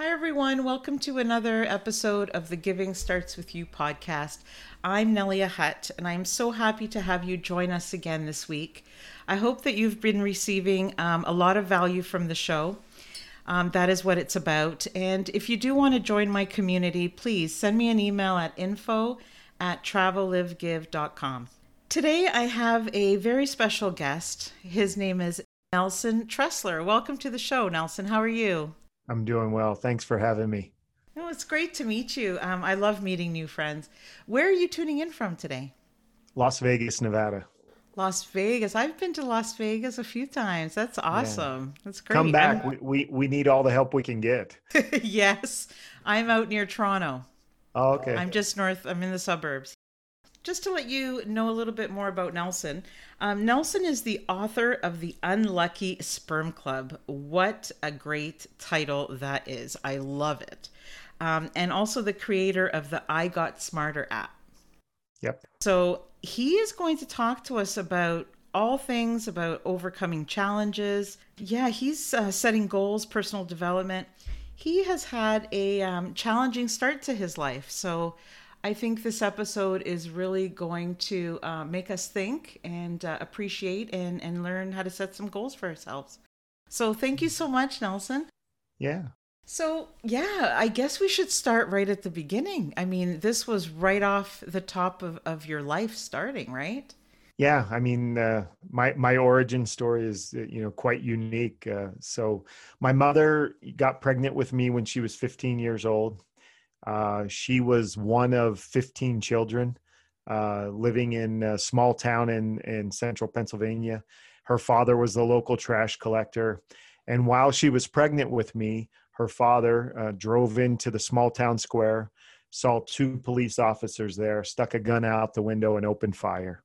Hi, everyone. Welcome to another episode of the Giving Starts With You podcast. I'm Nelia Hutt, and I'm so happy to have you join us again this week. I hope that you've been receiving um, a lot of value from the show. Um, that is what it's about. And if you do want to join my community, please send me an email at info at travellivegive.com. Today, I have a very special guest. His name is Nelson Tressler. Welcome to the show, Nelson. How are you? I'm doing well. Thanks for having me. Oh, it's great to meet you. Um, I love meeting new friends. Where are you tuning in from today? Las Vegas, Nevada. Las Vegas. I've been to Las Vegas a few times. That's awesome. Yeah. That's great. Come back. We, we we need all the help we can get. yes. I'm out near Toronto. Oh, okay. I'm just north. I'm in the suburbs just to let you know a little bit more about Nelson, um, Nelson is the author of The Unlucky Sperm Club. What a great title that is! I love it. Um, and also the creator of the I Got Smarter app. Yep. So he is going to talk to us about all things about overcoming challenges. Yeah, he's uh, setting goals, personal development. He has had a um, challenging start to his life. So I think this episode is really going to uh, make us think and uh, appreciate and, and learn how to set some goals for ourselves. So, thank you so much, Nelson. Yeah. So, yeah, I guess we should start right at the beginning. I mean, this was right off the top of, of your life starting, right? Yeah, I mean, uh, my my origin story is uh, you know quite unique. Uh, so, my mother got pregnant with me when she was 15 years old, uh, she was one of 15 children uh, living in a small town in, in central Pennsylvania. Her father was the local trash collector. And while she was pregnant with me, her father uh, drove into the small town square, saw two police officers there, stuck a gun out the window, and opened fire,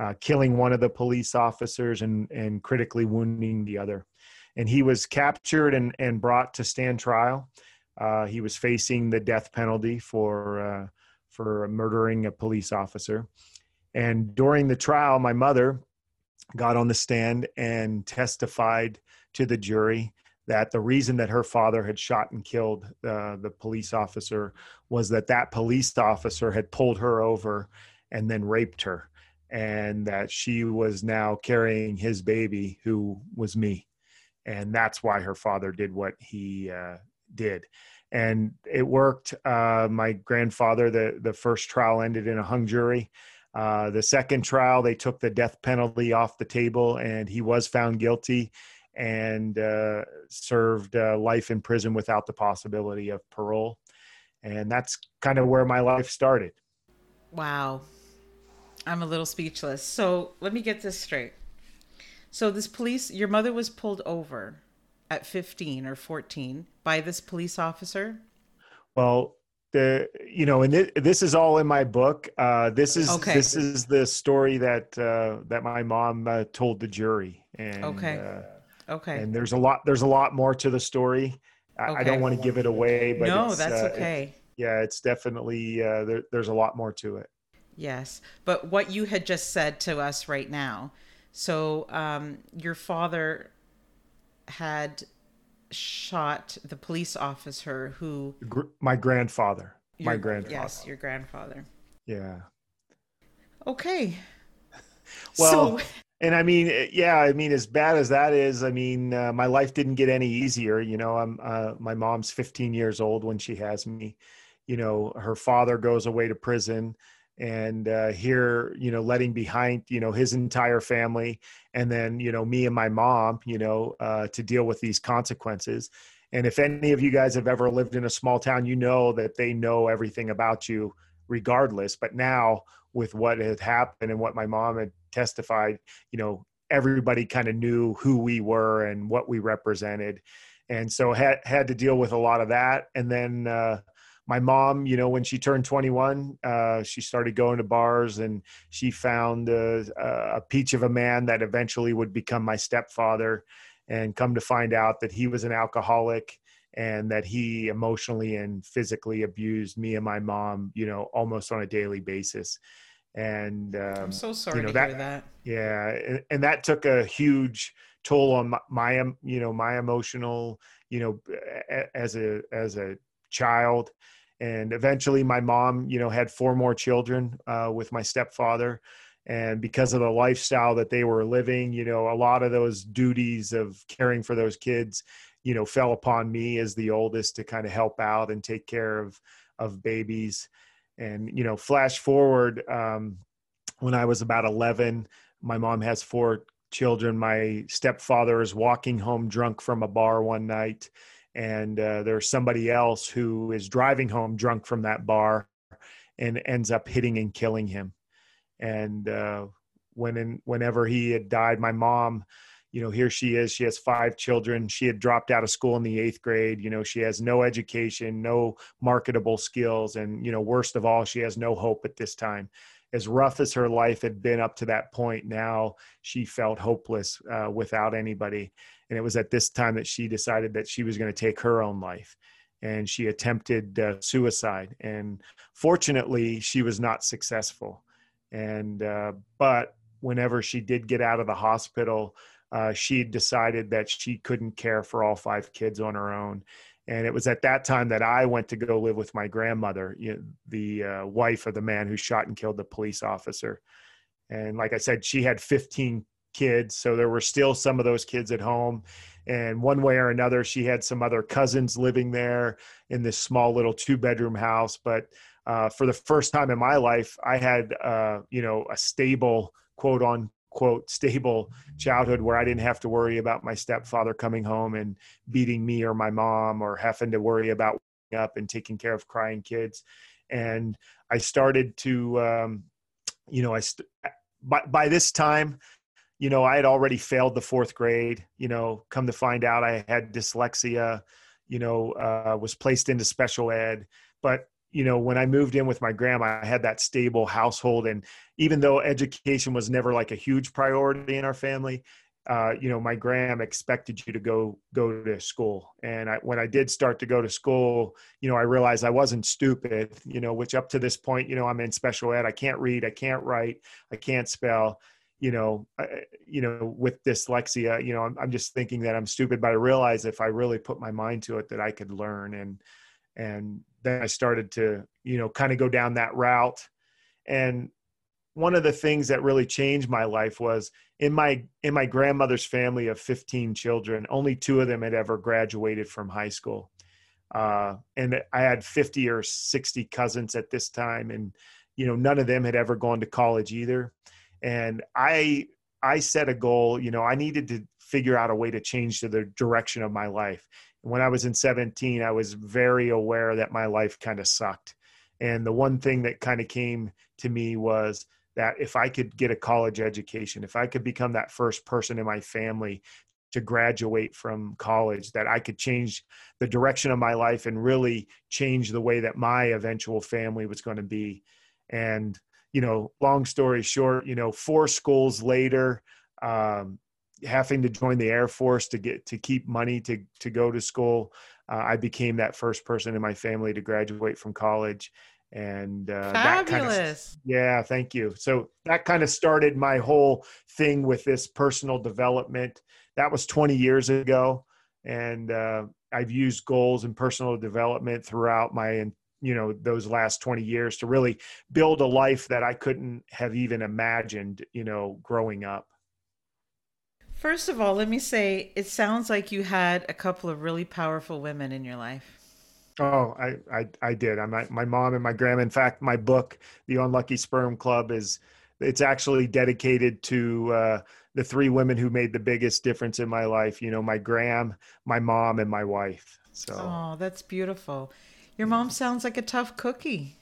uh, killing one of the police officers and, and critically wounding the other. And he was captured and, and brought to stand trial. Uh, he was facing the death penalty for uh, for murdering a police officer. And during the trial, my mother got on the stand and testified to the jury that the reason that her father had shot and killed uh, the police officer was that that police officer had pulled her over and then raped her and that she was now carrying his baby who was me and that's why her father did what he uh, did. And it worked. Uh, my grandfather the, the first trial ended in a hung jury. Uh, the second trial they took the death penalty off the table and he was found guilty and uh, served uh, life in prison without the possibility of parole. And that's kind of where my life started. Wow. I'm a little speechless. So let me get this straight. So this police your mother was pulled over at 15 or 14 by this police officer? Well, the you know, and it, this is all in my book. Uh, this is okay. this is the story that uh, that my mom uh, told the jury. And, okay. Uh, okay. And there's a lot. There's a lot more to the story. I, okay. I don't want to give it away, but no, that's uh, okay. It, yeah, it's definitely uh, there, there's a lot more to it. Yes, but what you had just said to us right now. So, um, your father had shot the police officer who my grandfather. Your, my grandfather. yes your grandfather. Yeah. Okay. Well so... and i mean eh, yeah i mean as bad as that is i mean uh, my life didn't get any easier. You know i'm uh, my mom's 15 years old when she has me. You know her father goes away to prison and uh, here you know letting behind you know his entire family and then you know me and my mom you know uh, to deal with these consequences. And if any of you guys have ever lived in a small town you know that they know everything about you regardless. But now with what had happened and what my mom had testified you know everybody kind of knew who we were and what we represented. And so had had to deal with a lot of that. And then uh, my mom, you know, when she turned 21, uh, she started going to bars and she found a, a peach of a man that eventually would become my stepfather and come to find out that he was an alcoholic and that he emotionally and physically abused me and my mom, you know, almost on a daily basis. And um, I'm so sorry you know, to that, hear that. Yeah, and, and, that took a huge toll on my, my, you know, my emotional, you know, as a as a child. And eventually my mom you know had four more children uh, with my stepfather. And because of the lifestyle that they were living you know a lot of those duties of caring for those kids you know fell upon me as the oldest to kind of help out and take care of of babies. And you know flash forward um, when i was about 11 my mom has four children. My stepfather is walking home drunk from a bar one night and uh, there's somebody else who is driving home drunk from that bar and ends up hitting and killing him. And uh, when in, whenever he had died my mom you know here she is she has five children she had dropped out of school in the eighth grade you know she has no education no marketable skills and you know worst of all she has no hope at this time. As rough as her life had been up to that point now she felt hopeless uh, without anybody and it was at this time that she decided that she was going to take her own life and she attempted uh, suicide and fortunately she was not successful. And uh, but whenever she did get out of the hospital uh, she decided that she couldn't care for all five kids on her own. And it was at that time that i went to go live with my grandmother you know, the uh, wife of the man who shot and killed the police officer. And like i said she had 15 kids. So there were still some of those kids at home. And one way or another, she had some other cousins living there in this small little two bedroom house. But uh, for the first time in my life, I had, uh, you know, a stable, quote unquote, stable childhood where I didn't have to worry about my stepfather coming home and beating me or my mom or having to worry about up and taking care of crying kids. And I started to, um, you know, I, st- by, by this time, you know, I had already failed the fourth grade, you know, come to find out I had dyslexia, you know, uh, was placed into special ed. But, you know, when I moved in with my grandma, I had that stable household. And even though education was never like a huge priority in our family, uh, you know, my gram expected you to go go to school, and I, when I did start to go to school, you know, I realized I wasn't stupid. You know, which up to this point, you know, I'm in special ed. I can't read, I can't write, I can't spell you know, you know, with dyslexia, you know, I'm, I'm just thinking that I'm stupid, but I realize if I really put my mind to it, that I could learn. And, and then I started to, you know, kind of go down that route. And one of the things that really changed my life was in my in my grandmother's family of 15 children only two of them had ever graduated from high school uh, and i had 50 or 60 cousins at this time and you know none of them had ever gone to college either and i i set a goal you know i needed to figure out a way to change the direction of my life. When i was in 17 i was very aware that my life kind of sucked. And the one thing that kind of came to me was that if i could get a college education if i could become that first person in my family to graduate from college that i could change the direction of my life and really change the way that my eventual family was going to be. And you know, long story short, you know, four schools later, um, having to join the Air Force to get to keep money to to go to school, uh, I became that first person in my family to graduate from college. And uh, fabulous. Kind of, yeah, thank you. So that kind of started my whole thing with this personal development. That was 20 years ago, and uh, I've used goals and personal development throughout my you know those last 20 years to really build a life that i couldn't have even imagined you know growing up first of all let me say it sounds like you had a couple of really powerful women in your life Oh, I, I, I did. I, my, my mom and my grandma. In fact, my book, The Unlucky Sperm Club, is it's actually dedicated to uh, the three women who made the biggest difference in my life. You know, my gram, my mom, and my wife. So. Oh, that's beautiful. Your mom sounds like a tough cookie.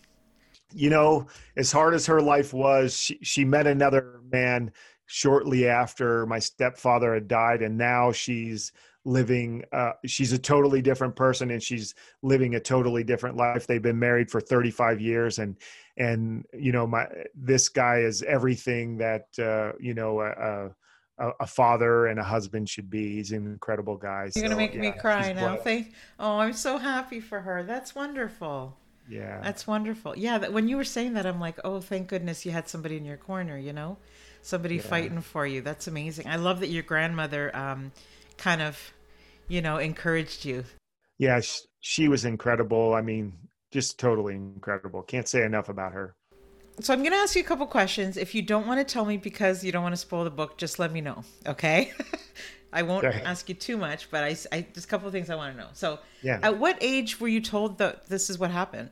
You know, as hard as her life was, she, she met another man shortly after my stepfather had died, and now she's living uh, she's a totally different person and she's living a totally different life they've been married for 35 years and and you know my this guy is everything that uh, you know a, a, a, father and a husband should be he's an incredible guy you're so, gonna make yeah, me cry now thank oh i'm so happy for her that's wonderful yeah that's wonderful yeah that, when you were saying that i'm like oh thank goodness you had somebody in your corner you know somebody yeah. fighting for you that's amazing i love that your grandmother um, kind of, you know, encouraged you. Yeah, she was incredible. I mean, just totally incredible. Can't say enough about her. So I'm going to ask you a couple questions. If you don't want to tell me because you don't want to spoil the book, just let me know, okay? I won't ask you too much, but I, I just a couple of things I want to know. So, yeah. at what age were you told that this is what happened?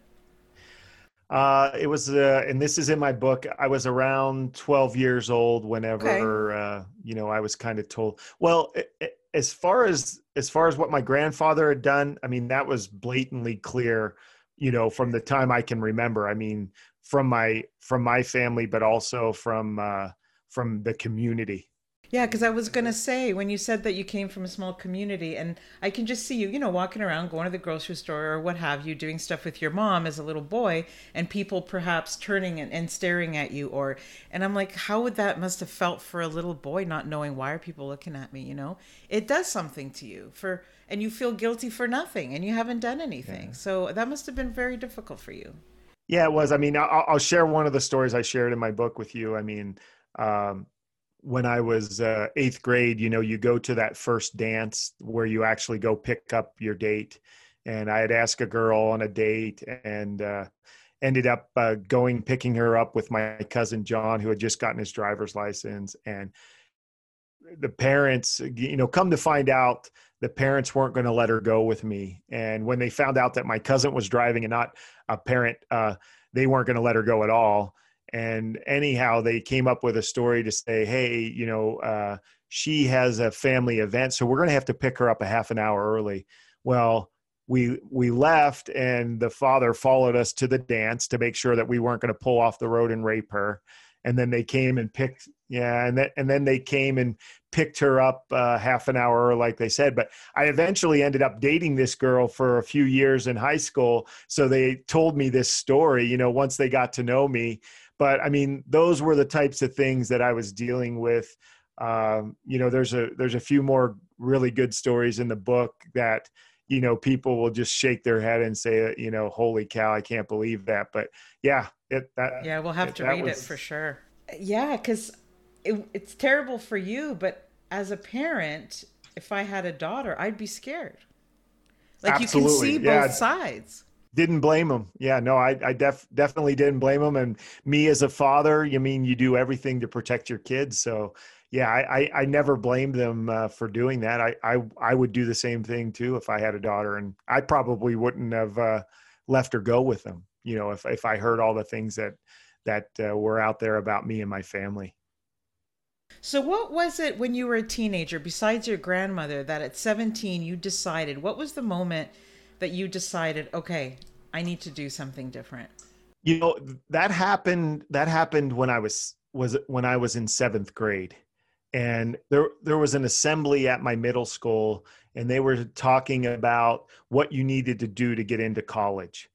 Uh, it was, uh, and this is in my book. I was around 12 years old whenever, okay. uh, you know, I was kind of told. Well, it, it, as far as as far as what my grandfather had done, I mean that was blatantly clear, you know, from the time I can remember. I mean, from my from my family, but also from uh, from the community. Yeah, because I was going to say, when you said that you came from a small community, and I can just see you, you know, walking around, going to the grocery store or what have you, doing stuff with your mom as a little boy, and people perhaps turning and, and staring at you. Or, and I'm like, how would that must have felt for a little boy not knowing why are people looking at me, you know? It does something to you for, and you feel guilty for nothing and you haven't done anything. Yeah. So that must have been very difficult for you. Yeah, it was. I mean, I'll, I'll share one of the stories I shared in my book with you. I mean, um, when I was uh, eighth grade, you know, you go to that first dance where you actually go pick up your date. And I had asked a girl on a date and uh, ended up uh, going, picking her up with my cousin John, who had just gotten his driver's license. And the parents, you know, come to find out, the parents weren't going to let her go with me. And when they found out that my cousin was driving and not a parent, uh, they weren't going to let her go at all. And anyhow they came up with a story to say hey you know uh, she has a family event so we're going to have to pick her up a half an hour early. Well we we left and the father followed us to the dance to make sure that we weren't going to pull off the road and rape her and then they came and picked yeah and then and then they came and picked her up uh, half an hour like they said but i eventually ended up dating this girl for a few years in high school so they told me this story you know once they got to know me but I mean, those were the types of things that I was dealing with. Um, you know, there's a there's a few more really good stories in the book that you know people will just shake their head and say, you know, holy cow, I can't believe that. But yeah, it that yeah, we'll have it, to read was... it for sure. Yeah, because it, it's terrible for you, but as a parent, if I had a daughter, I'd be scared. Like Absolutely. you can see both yeah. sides didn't blame him. Yeah, no, I, I def, definitely didn't blame him. And me as a father, you mean you do everything to protect your kids. So yeah, I, I, I never blamed them uh, for doing that. I, I, I would do the same thing too if I had a daughter, and I probably wouldn't have uh, left her go with them. You know, if if I heard all the things that that uh, were out there about me and my family. So, what was it when you were a teenager, besides your grandmother, that at 17 you decided? What was the moment that you decided, okay, I need to do something different? You know, that happened that happened when I was was when I was in 7th grade. And there there was an assembly at my middle school and they were talking about what you needed to do to get into college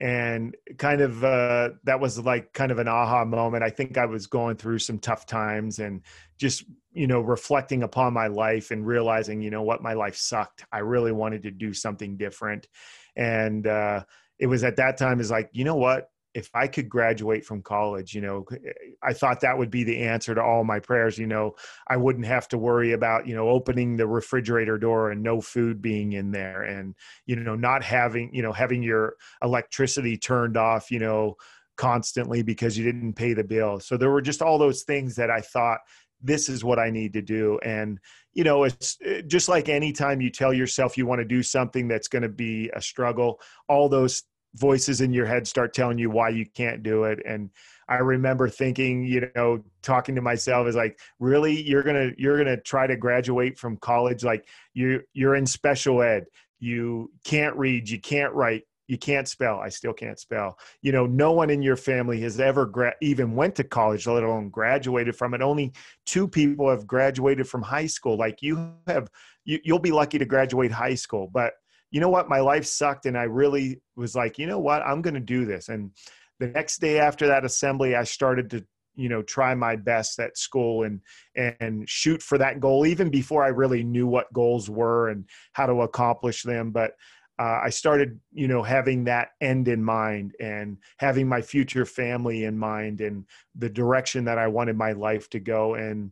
and kind of uh, that was like kind of an aha moment. I think i was going through some tough times and just you know reflecting upon my life and realizing you know what my life sucked. I really wanted to do something different. And uh, it was at that time is like you know what if I could graduate from college, you know, eh, I thought that would be the answer to all my prayers. You know, I wouldn't have to worry about, you know, opening the refrigerator door and no food being in there and, you know, not having, you know, having your electricity turned off, you know, constantly because you didn't pay the bill. So there were just all those things that I thought this is what I need to do. And, you know, it's eh, just like anytime you tell yourself you want to do something that's going to be a struggle, all those voices in your head start telling you why you can't do it. And I remember thinking, you know, talking to myself is like, really, you're gonna you're gonna try to graduate from college like you you're in special ed. You can't read, you can't write, you can't spell. I still can't spell. You know, no one in your family has ever gra- even went to college, let alone graduated from it. Only two people have graduated from high school. Like you have, you, you'll be lucky to graduate high school. But you know what? My life sucked, and I really was like, you know what? I'm going to do this. And the next day after that assembly, I started to you know try my best at school and and shoot for that goal even before i really knew what goals were and how to accomplish them but uh, i started you know having that end in mind and having my future family in mind and the direction that i wanted my life to go and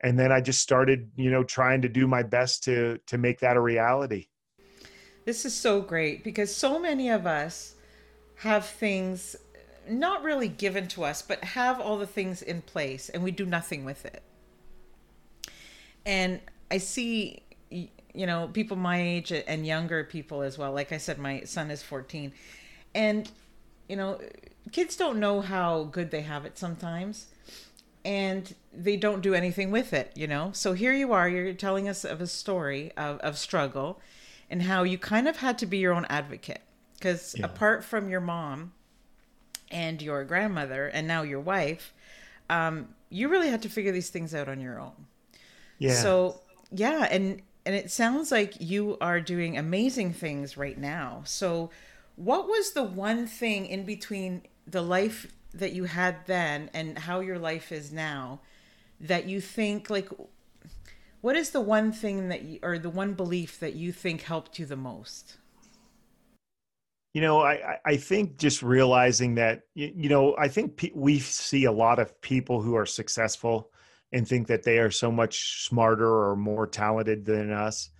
and then i just started you know trying to do my best to to make that a reality this is so great because so many of us have things not really given to us, but have all the things in place and we do nothing with it. And I see, you know, people my age and younger people as well. Like I said, my son is 14. And, you know, kids don't know how good they have it sometimes. And they don't do anything with it, you know? So here you are, you're telling us of a story of, of struggle and how you kind of had to be your own advocate. Because yeah. apart from your mom, and your grandmother and now your wife, um, you really had to figure these things out on your own. Yeah. So yeah, and and it sounds like you are doing amazing things right now. So what was the one thing in between the life that you had then and how your life is now that you think like what is the one thing that you, or the one belief that you think helped you the most? You know, I, I think just realizing that, you know, I think pe- we see a lot of people who are successful and think that they are so much smarter or more talented than us.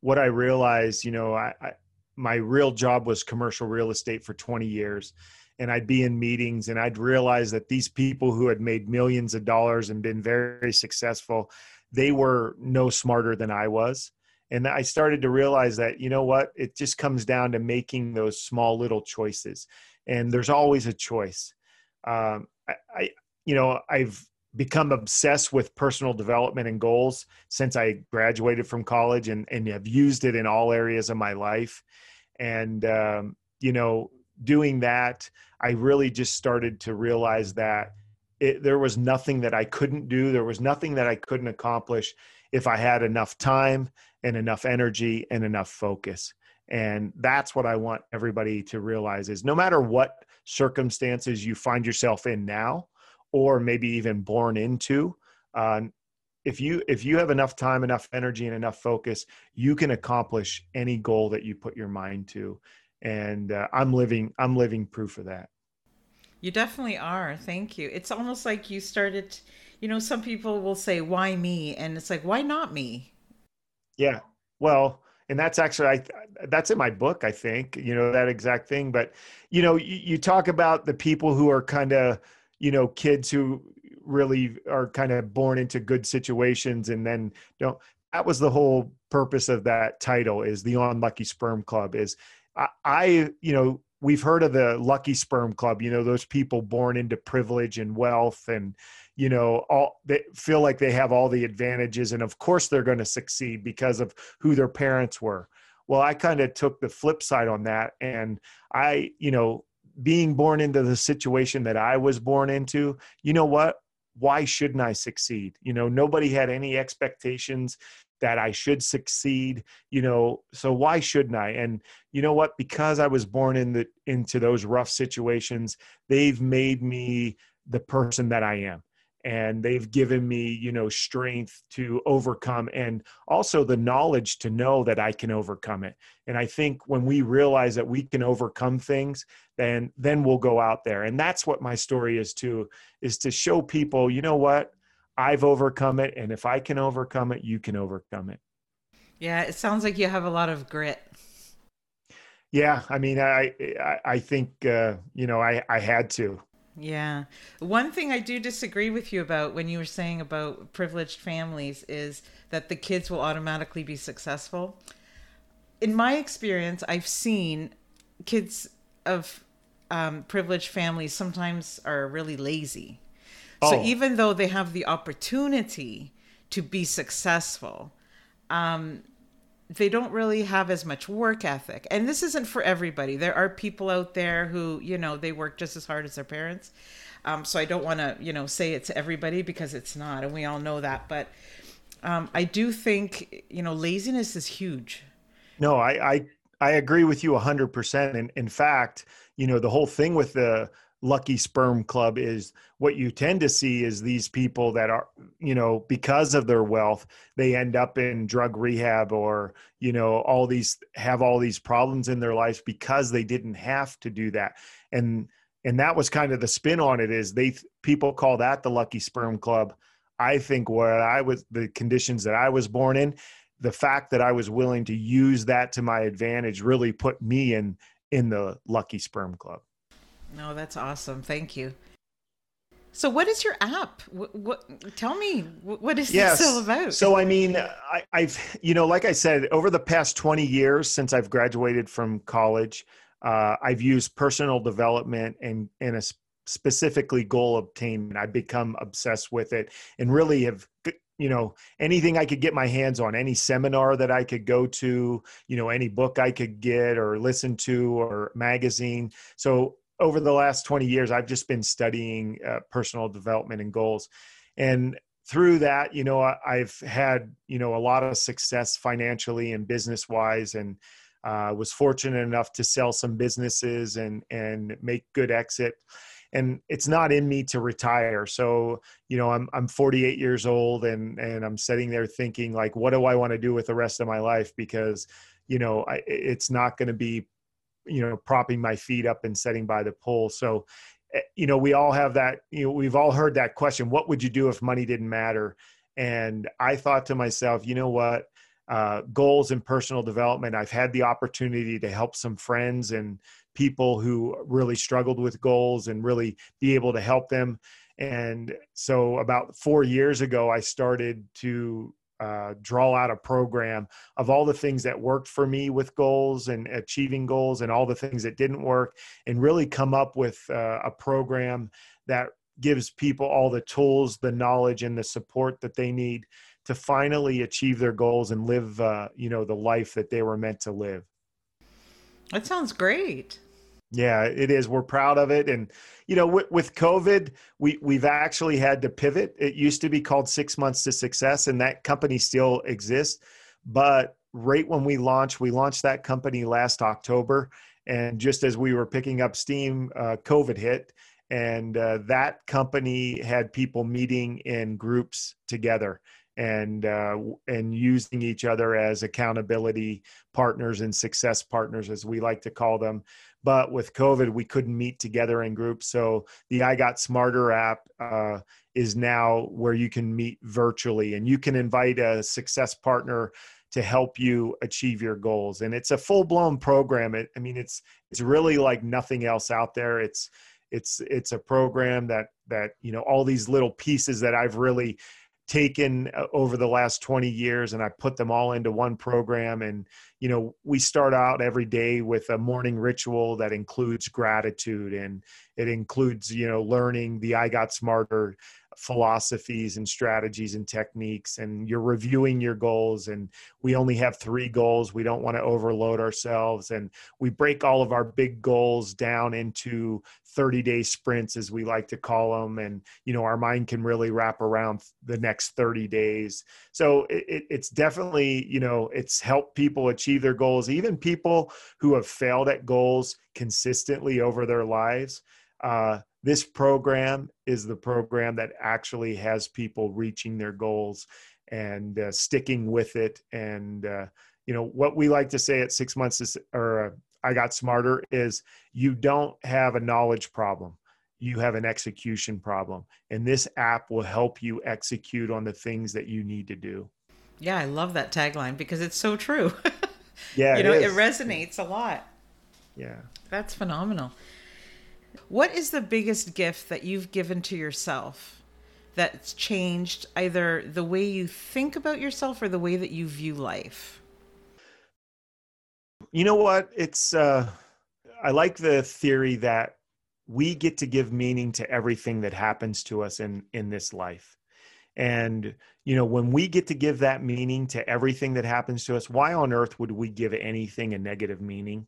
What I realized, you know, I, I my real job was commercial real estate for 20 years and I'd be in meetings and I'd realize that these people who had made millions of dollars and been very successful, they were no smarter than I was. And i started to realize that you know what? It just comes down to making those small little choices. And there's always a choice. Um, I, I you know i've become obsessed with personal development and goals since i graduated from college and, and have used it in all areas of my life. And um, you know doing that i really just started to realize that it, there was nothing that i couldn't do. There was nothing that i couldn't accomplish if i had enough time and enough energy and enough focus. And that's what i want everybody to realize is no matter what circumstances you find yourself in now or maybe even born into uh, if you if you have enough time enough energy and enough focus you can accomplish any goal that you put your mind to. And uh, i'm living i'm living proof of that you definitely are thank you it's almost like you started you know some people will say why me and it's like why not me yeah. Well, and that's actually I that's in my book, I think, you know, that exact thing. But you know, you, you talk about the people who are kind of, you know, kids who really are kind of born into good situations and then don't that was the whole purpose of that title is the unlucky sperm club is I, I you know we've heard of the lucky sperm club you know those people born into privilege and wealth and you know all they feel like they have all the advantages and of course they're going to succeed because of who their parents were. Well i kind of took the flip side on that and i you know being born into the situation that i was born into you know what? Why shouldn't i succeed? You know nobody had any expectations that i should succeed you know so why shouldn't i? And you know what? Because i was born in the into those rough situations they've made me the person that i am. And they've given me you know strength to overcome and also the knowledge to know that i can overcome it. And i think when we realize that we can overcome things then then we'll go out there. And that's what my story is too is to show people you know what i've overcome it and if i can overcome it you can overcome it yeah it sounds like you have a lot of grit yeah i mean i i, I think uh, you know i i had to Yeah. One thing I do disagree with you about when you were saying about privileged families is that the kids will automatically be successful. In my experience, I've seen kids of um, privileged families sometimes are really lazy. Oh. So even though they have the opportunity to be successful, um, they don't really have as much work ethic. And this isn't for everybody. There are people out there who, you know, they work just as hard as their parents. Um, so I don't want to, you know, say it to everybody because it's not, and we all know that. But um, I do think, you know, laziness is huge. No, I I, I agree with you hundred percent. And in fact, you know, the whole thing with the lucky sperm club is what you tend to see is these people that are you know because of their wealth they end up in drug rehab or you know all these have all these problems in their lives because they didn't have to do that. And and that was kind of the spin on it is they people call that the lucky sperm club. I think what i was the conditions that i was born in the fact that i was willing to use that to my advantage really put me in in the lucky sperm club no, that's awesome. Thank you. So, what is your app? What, what tell me what is yes. this all about? So, I mean, I, I've you know, like I said, over the past twenty years since I've graduated from college, uh, I've used personal development and and a specifically goal obtainment. I've become obsessed with it and really have you know anything i could get my hands on any seminar that i could go to you know any book i could get or listen to or magazine so over the last 20 years, I've just been studying uh, personal development and goals. And through that, you know, I've had, you know, a lot of success financially and business wise and uh, was fortunate enough to sell some businesses and, and make good exit. And it's not in me to retire. So, you know, I'm, I'm 48 years old and, and I'm sitting there thinking like, what do I want to do with the rest of my life? Because, you know, I, it's not going to be you know propping my feet up and sitting by the pool so eh, you know we all have that you know we've all heard that question what would you do if money didn't matter? And i thought to myself you know what? Uh, goals and personal development i've had the opportunity to help some friends and people who really struggled with goals and really be able to help them. And so about four years ago i started to uh, draw out a program of all the things that worked for me with goals and achieving goals and all the things that didn't work and really come up with uh, a program that gives people all the tools the knowledge and the support that they need to finally achieve their goals and live uh, you know the life that they were meant to live. That sounds great yeah, it is. We're proud of it, and you know, with, with, COVID, we we've actually had to pivot. It used to be called Six Months to Success, and that company still exists. But right when we launched, we launched that company last October, and just as we were picking up steam, uh, COVID hit, and uh, that company had people meeting in groups together and uh, and using each other as accountability partners and success partners, as we like to call them. But with COVID, we couldn't meet together in groups. So the I Got Smarter app uh, is now where you can meet virtually and you can invite a success partner to help you achieve your goals. And it's a full blown program. It, I mean, it's it's really like nothing else out there. It's it's it's a program that that you know all these little pieces that I've really taken uh, over the last 20 years and I put them all into one program. And, you know, we start out every day with a morning ritual that includes gratitude and it includes, you know, learning the I Got Smarter philosophies and strategies and techniques and you're reviewing your goals and we only have three goals. We don't want to overload ourselves and we break all of our big goals down into 30 day sprints as we like to call them and you know our mind can really wrap around the next 30 days. So it, it's definitely you know it's helped people achieve their goals. Even people who have failed at goals consistently over their lives uh, this program is the program that actually has people reaching their goals and uh, sticking with it. And uh, you know what we like to say at six months is or uh, i got smarter is you don't have a knowledge problem. You have an execution problem. And this app will help you execute on the things that you need to do. Yeah i love that tagline because it's so true. Yeah you know it, it resonates a lot. Yeah. That's phenomenal What is the biggest gift that you've given to yourself that's changed either the way you think about yourself or the way that you view life? You know what? It's uh I like the theory that we get to give meaning to everything that happens to us in in this life. And you know, when we get to give that meaning to everything that happens to us, why on earth would we give anything a negative meaning?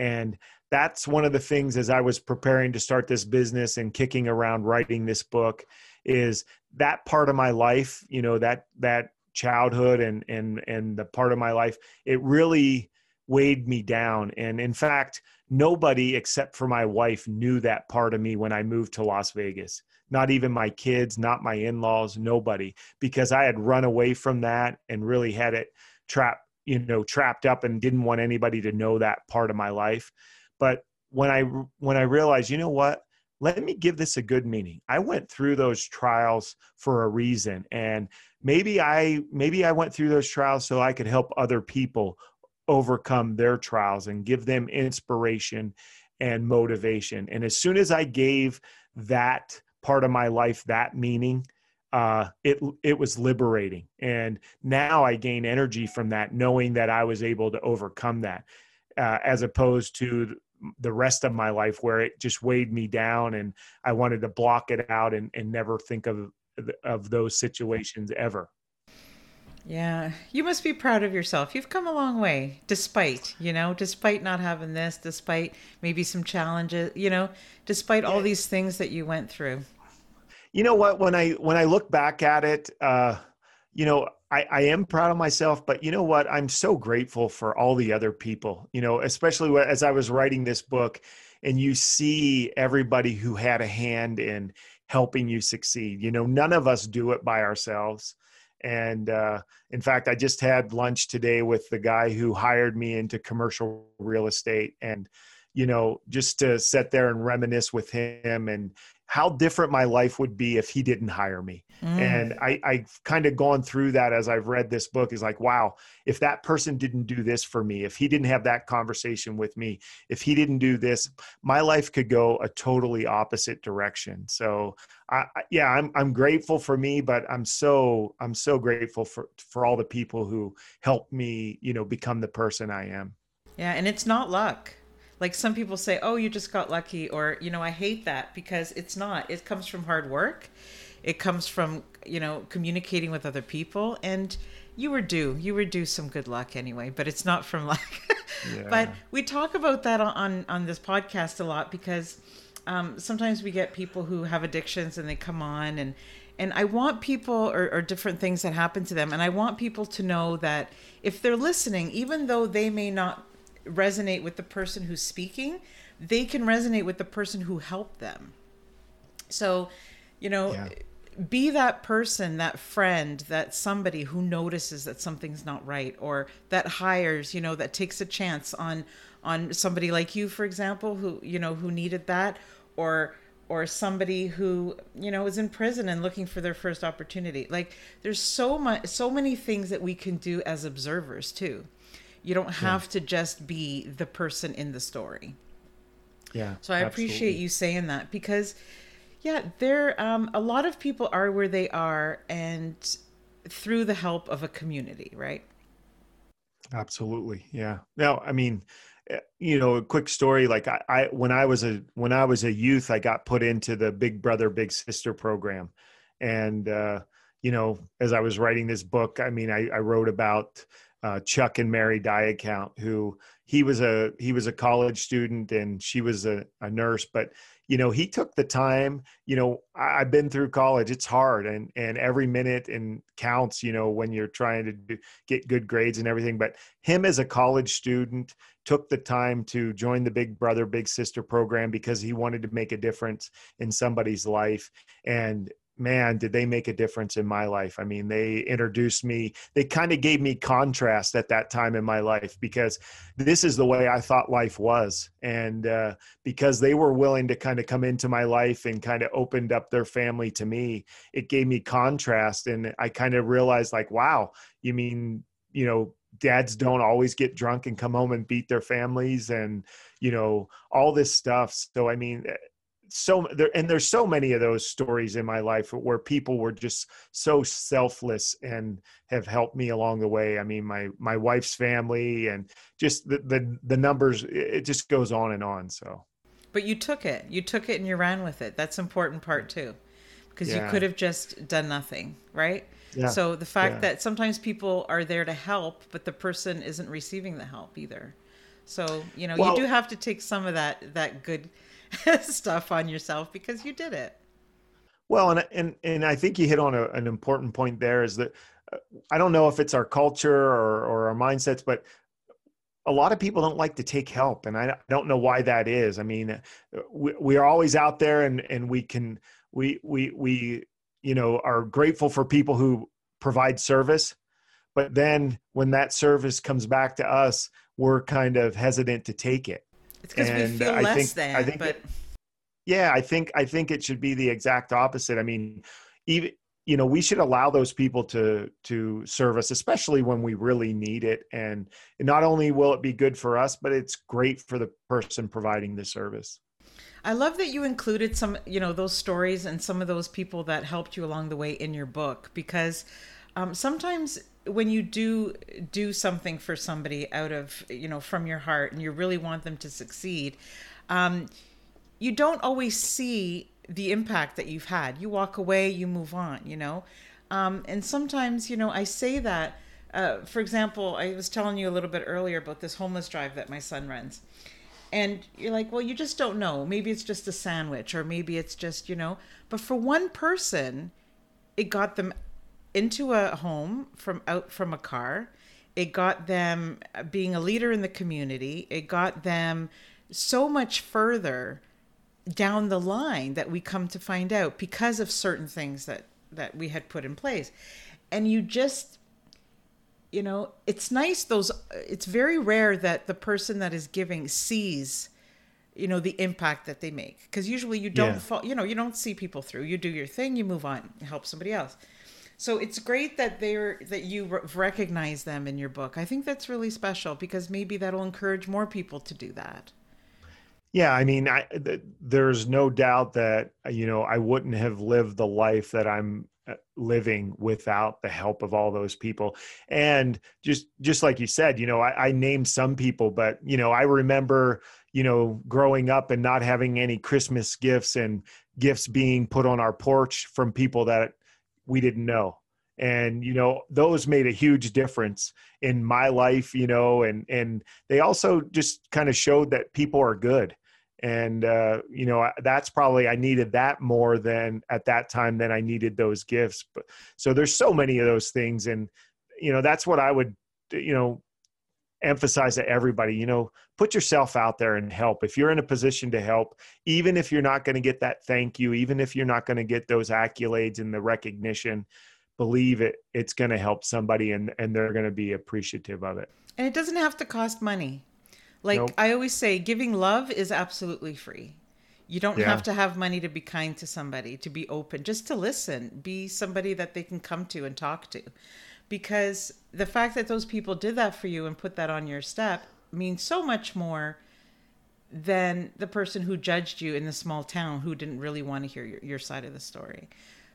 And that's one of the things as I was preparing to start this business and kicking around writing this book is that part of my life, you know, that that childhood and and and the part of my life, it really weighed me down. And in fact, nobody except for my wife knew that part of me when I moved to Las Vegas. Not even my kids, not my in-laws, nobody, because I had run away from that and really had it trapped, you know, trapped up and didn't want anybody to know that part of my life. But when I when I realized, you know what, let me give this a good meaning. I went through those trials for a reason and maybe I maybe I went through those trials so I could help other people overcome their trials and give them inspiration and motivation. And as soon as I gave that part of my life that meaning, uh, it it was liberating. And now I gain energy from that, knowing that I was able to overcome that, uh, as opposed to the rest of my life where it just weighed me down and I wanted to block it out and, and never think of of those situations ever. Yeah, you must be proud of yourself. You've come a long way, despite, you know, despite not having this, despite maybe some challenges, you know, despite all these things that you went through. You know what? When I when I look back at it, uh, you know, I, I am proud of myself, but you know what? I'm so grateful for all the other people. You know, especially as I was writing this book, and you see everybody who had a hand in helping you succeed. You know, none of us do it by ourselves and uh, in fact, I just had lunch today with the guy who hired me into commercial real estate. And, you know, just to sit there and reminisce with him and how different my life would be if he didn't hire me. Mm. And I, I've kind of gone through that as I've read this book is like, wow, if that person didn't do this for me, if he didn't have that conversation with me, if he didn't do this, my life could go a totally opposite direction. So I, yeah, I'm, I'm grateful for me, but I'm so, I'm so grateful for, for all the people who helped me, you know, become the person I am. Yeah. And it's not luck like some people say oh you just got lucky or you know i hate that because it's not. It comes from hard work. It comes from you know communicating with other people and you were due. You were due some good luck anyway but it's not from luck yeah. but we talk about that on on this podcast a lot because um, sometimes we get people who have addictions and they come on and and I want people or, or, different things that happen to them, and I want people to know that if they're listening, even though they may not resonate with the person who's speaking, they can resonate with the person who helped them. So, you know, yeah. be that person, that friend, that somebody who notices that something's not right or that hires, you know, that takes a chance on on somebody like you for example who, you know, who needed that or or somebody who you know is in prison and looking for their first opportunity like there's so much so many things that we can do as observers too you don't have yeah. to just be the person in the story. Yeah. So I absolutely. appreciate you saying that because yeah, there um a lot of people are where they are and through the help of a community, right? Absolutely. Yeah. Now, I mean, eh, you know, a quick story like I, I when I was a when I was a youth, I got put into the Big Brother Big Sister program. And uh you know, as I was writing this book, I mean, I, I wrote about uh, Chuck and Mary Diacount, who he was a he was a college student and she was a, a nurse, but you know he took the time. You know I, have been through college; it's hard, and and every minute and counts. You know when you're trying to do, get good grades and everything. But him as a college student took the time to join the Big Brother Big Sister program because he wanted to make a difference in somebody's life, and man, did they make a difference in my life. I mean, they introduced me, they kind of gave me contrast at that time in my life because this is the way I thought life was. And uh, because they were willing to kind of come into my life and kind of opened up their family to me, it gave me contrast. And I kind of realized, like, wow, you mean, you know, dads don't always get drunk and come home and beat their families and, you know, all this stuff. So, I mean, so there and there's so many of those stories in my life where people were just so selfless and have helped me along the way i mean my my wife's family and just the the, the numbers it just goes on and on so but you took it you took it and you ran with it that's important part too because yeah. you could have just done nothing right yeah. so the fact yeah. that sometimes people are there to help but the person isn't receiving the help either so you know well, you do have to take some of that that good stuff on yourself because you did it. Well, and and and I think you hit on a, an important point there is that uh, I don't know if it's our culture or, or our mindsets, but a lot of people don't like to take help, and I don't know why that is. I mean, we, we are always out there, and and we can we we we you know are grateful for people who provide service, but then when that service comes back to us, we're kind of hesitant to take it. Because we feel I less think, than. I think but it, yeah, I think I think it should be the exact opposite. I mean, even you know, we should allow those people to to serve us, especially when we really need it. And not only will it be good for us, but it's great for the person providing the service. I love that you included some, you know, those stories and some of those people that helped you along the way in your book because um, sometimes when you do do something for somebody out of you know from your heart and you really want them to succeed um, you don't always see the impact that you've had. You walk away you move on you know? Um, and sometimes you know i say that uh, for example i was telling you a little bit earlier about this homeless drive that my son runs. And you're like well you just don't know. Maybe it's just a sandwich or maybe it's just you know. But for one person it got them into a home from out from a car. It got them uh, being a leader in the community. It got them so much further down the line that we come to find out because of certain things that that we had put in place. And you just you know, it's nice those uh, it's very rare that the person that is giving sees you know the impact that they make because usually you don't yeah. fall you know you don't see people through you do your thing you move on help somebody else so it's great that they're that you recognize them in your book. I think that's really special because maybe that'll encourage more people to do that. Yeah, I mean, I, th- there's no doubt that you know I wouldn't have lived the life that I'm uh, living without the help of all those people. And just just like you said, you know, I, I named some people, but you know, I remember you know growing up and not having any Christmas gifts and gifts being put on our porch from people that we didn't know. And you know those made a huge difference in my life you know and and they also just kind of showed that people are good. And uh, you know that's probably i needed that more than at that time than i needed those gifts. But so there's so many of those things. And you know that's what i would you know emphasize to everybody you know put yourself out there and help. If you're in a position to help even if you're not going to get that thank you even if you're not going to get those accolades and the recognition believe it it's going to help somebody and and they're going to be appreciative of it. And it doesn't have to cost money. Like nope. i always say giving love is absolutely free. You don't yeah. have to have money to be kind to somebody to be open just to listen be somebody that they can come to and talk to because the fact that those people did that for you and put that on your step means so much more than the person who judged you in the small town who didn't really want to hear your, your side of the story.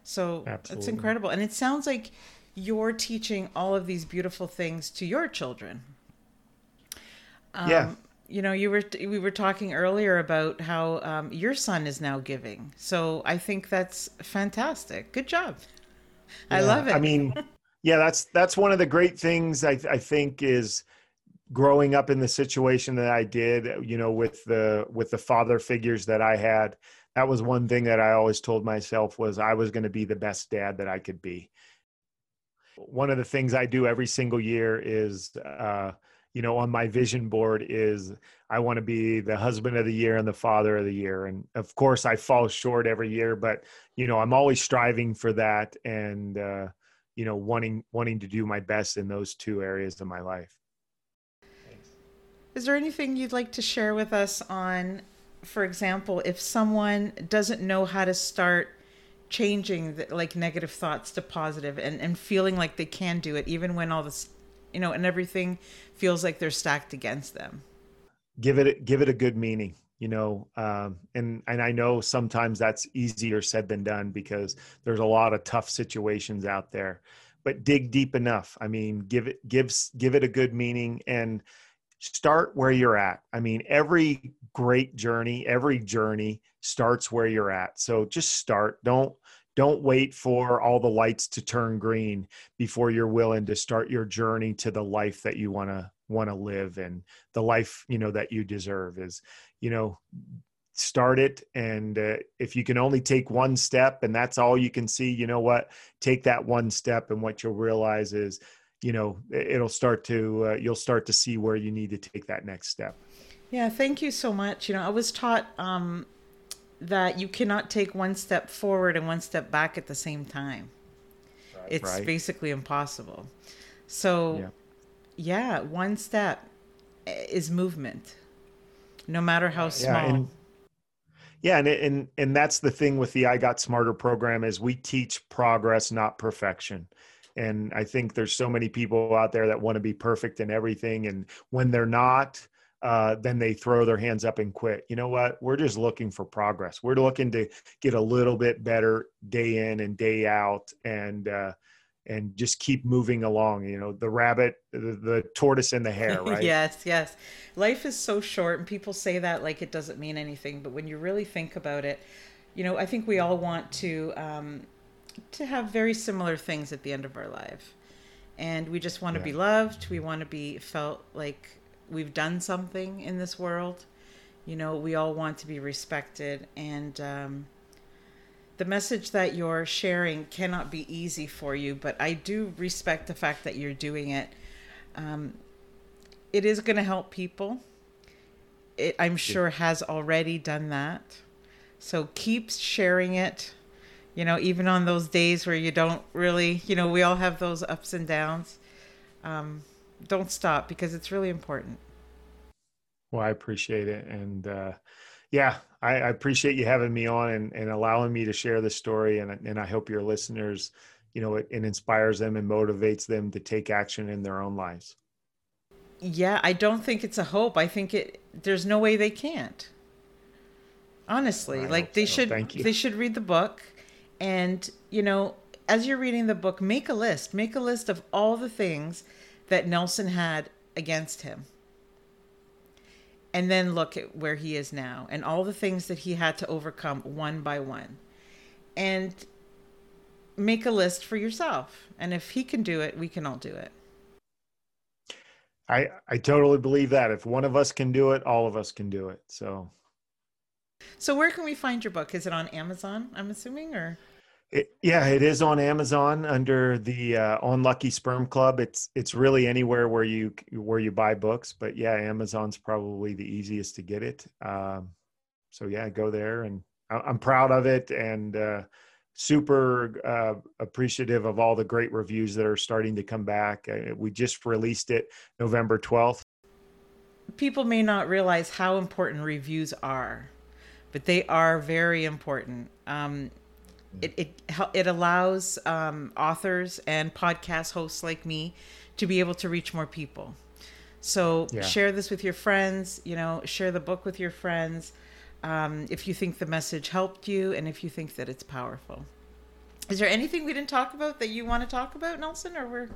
So Absolutely. it's incredible. And it sounds like you're teaching all of these beautiful things to your children. Um, yeah. You know, you were we were talking earlier about how um, your son is now giving. So I think that's fantastic. Good job. Yeah. I love it. I mean, yeah, that's that's one of the great things I, I think is growing up in the situation that I did. You know, with the with the father figures that I had, that was one thing that I always told myself was I was going to be the best dad that I could be. One of the things I do every single year is, uh, you know, on my vision board is I want to be the husband of the year and the father of the year. And of course, I fall short every year, but you know, I'm always striving for that. And uh, you know wanting wanting to do my best in those two areas of my life. Thanks. is there anything you'd like to share with us on for example if someone doesn't know how to start changing the, like negative thoughts to positive and, and feeling like they can do it even when all this you know and everything feels like they're stacked against them? Give it give it a good meaning you know um, and and i know sometimes that's easier said than done because there's a lot of tough situations out there but dig deep enough. I mean give it gives give it a good meaning and start where you're at. I mean every great journey every journey starts where you're at. So just start. Don't don't wait for all the lights to turn green before you're willing to start your journey to the life that you want to want to live and the life you know that you deserve is you know start it and uh, if you can only take one step and that's all you can see you know what? Take that one step and what you'll realize is you know it'll start to uh, you'll start to see where you need to take that next step. Yeah thank you so much. You know i was taught um that you cannot take one step forward and one step back at the same time. Right. it's right. basically impossible. So yeah yeah, one step is movement, no matter how small. Yeah, and, yeah, and and and that's the thing with the I Got Smarter program is we teach progress, not perfection. And I think there's so many people out there that want to be perfect in everything, and when they're not, uh, then they throw their hands up and quit. You know what? We're just looking for progress. We're looking to get a little bit better day in and day out, and uh, and just keep moving along you know the rabbit the, the tortoise and the hare right? Yes yes. Life is so short and people say that like it doesn't mean anything but when you really think about it you know i think we all want to um, to have very similar things at the end of our life. And we just want to yeah. be loved we want to be felt like we've done something in this world. You know we all want to be respected and um, the message that you're sharing cannot be easy for you, but I do respect the fact that you're doing it. Um, it is going to help people. It, I'm sure, has already done that. So keep sharing it. You know, even on those days where you don't really, you know, we all have those ups and downs. Um, don't stop because it's really important. Well, I appreciate it. And, uh, yeah, I, I, appreciate you having me on and, and allowing me to share the story. And, and I hope your listeners, you know, it, it inspires them and motivates them to take action in their own lives. Yeah, I don't think it's a hope. I think it. There's no way they can't. Honestly, I like they so. should. They should read the book, and you know, as you're reading the book, make a list. Make a list of all the things that Nelson had against him and then look at where he is now and all the things that he had to overcome one by one. And make a list for yourself. And if he can do it we can all do it. I i totally believe that. If one of us can do it all of us can do it. So so where can we find your book? Is it on amazon i'm assuming or it, yeah, it is on Amazon under the uh, Unlucky Sperm Club. It's it's really anywhere where you where you buy books, but yeah, Amazon's probably the easiest to get it. Um, so yeah, go there, and I'm proud of it, and uh, super uh, appreciative of all the great reviews that are starting to come back. Uh, we just released it November 12th. People may not realize how important reviews are, but they are very important. Um, it it it allows um, authors and podcast hosts like me to be able to reach more people. So yeah. share this with your friends. You know, share the book with your friends. Um, if you think the message helped you, and if you think that it's powerful. Is there anything we didn't talk about that you want to talk about, Nelson, or we're?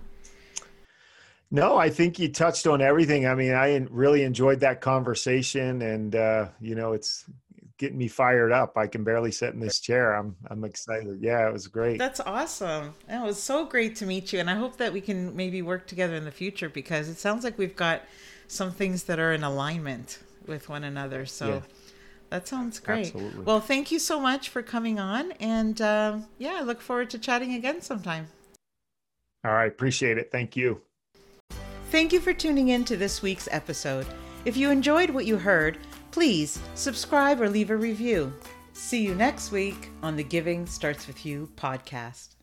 No, I think you touched on everything. I mean, I really enjoyed that conversation, and uh, you know, it's getting me fired up. I can barely sit in this chair. I'm I'm excited. Yeah, it was great. That's awesome. It was so great to meet you, and I hope that we can maybe work together in the future because it sounds like we've got some things that are in alignment with one another. So. Yeah. That sounds great. Absolutely. Well, thank you so much for coming on. And uh, yeah, I look forward to chatting again sometime. All right. Appreciate it. Thank you. Thank you for tuning in to this week's episode. If you enjoyed what you heard, Please subscribe or leave a review. See you next week on the Giving Starts With You podcast.